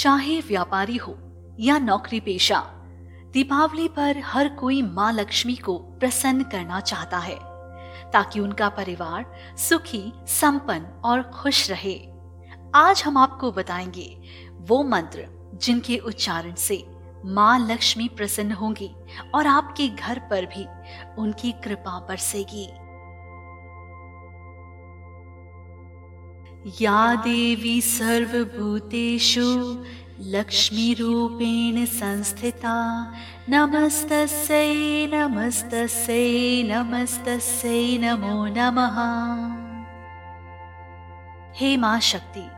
चाहे व्यापारी हो या नौकरी पेशा, दीपावली पर हर कोई माँ लक्ष्मी को प्रसन्न करना चाहता है, ताकि उनका परिवार सुखी, संपन्न और खुश रहे। आज हम आपको बताएँगे वो मंत्र जिनके उच्चारण से माँ लक्ष्मी प्रसन्न होंगी और आपके घर पर भी उनकी कृपा बरसेगी। या देवी सर्वभूतेषु लक्ष्मीरूपेण संस्थिता, नमस्तस्यै नमस्तस्यै नमस्तस्यै नमो नमः। हे माँ शक्ति,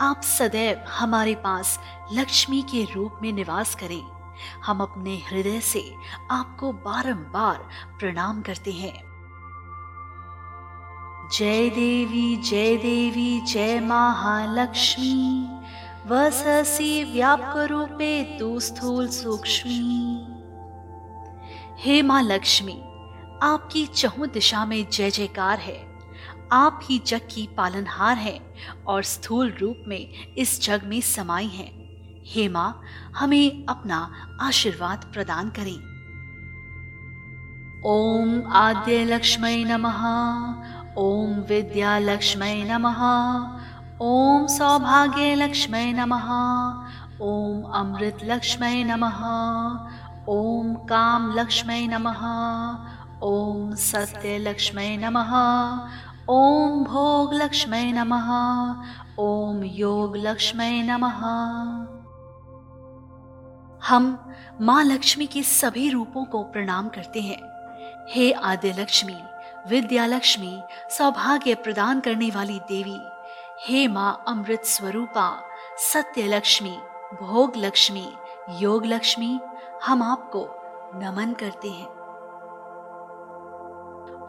आप सदैव हमारे पास लक्ष्मी के रूप में निवास करें। हम अपने हृदय से आपको बारंबार प्रणाम करते हैं। जय देवी जय देवी, जय महालक्ष्मी। वससी व्यापक रूपे तू स्थूल सूक्ष्मी। हे माँ लक्ष्मी आपकी चहु दिशा में जय जयकार है। आप ही जग की पालनहार हैं और स्थूल रूप में इस जग में समाई हैं। हे माँ, हमें अपना आशीर्वाद प्रदान करें। ओम आद्य लक्ष्मय नमः ओम विद्या लक्ष्मय नमः। ओम सौभाग्य लक्ष्मय नमः। ओम अमृत लक्ष्मय नमः। ओम काम लक्ष्मय नमः। ओम सत्य लक्ष्मय नमः। ओम भोग लक्ष्मय नमः। ओम योग लक्ष्मय नमः। हम माँ लक्ष्मी के सभी रूपों को प्रणाम करते हैं। हे आद्य लक्ष्मी विद्या लक्ष्मी सौभाग्य प्रदान करने वाली देवी, हे माँ अमृत स्वरूपा सत्य लक्ष्मी भोग लक्ष्मी योग लक्ष्मी हम आपको नमन करते हैं।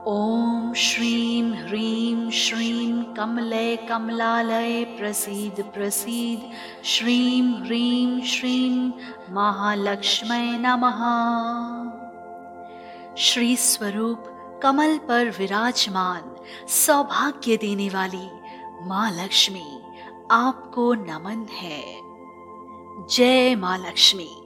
ओम श्रीं ह्रीं श्रीं कमलय कमलालय प्रसीद प्रसीद, श्रीं ह्रीं श्रीं महालक्ष्मय नमः। श्री स्वरूप कमल पर विराजमान, सौभाग्य देने वाली माँ लक्ष्मी, आपको नमन है। जय माँ लक्ष्मी।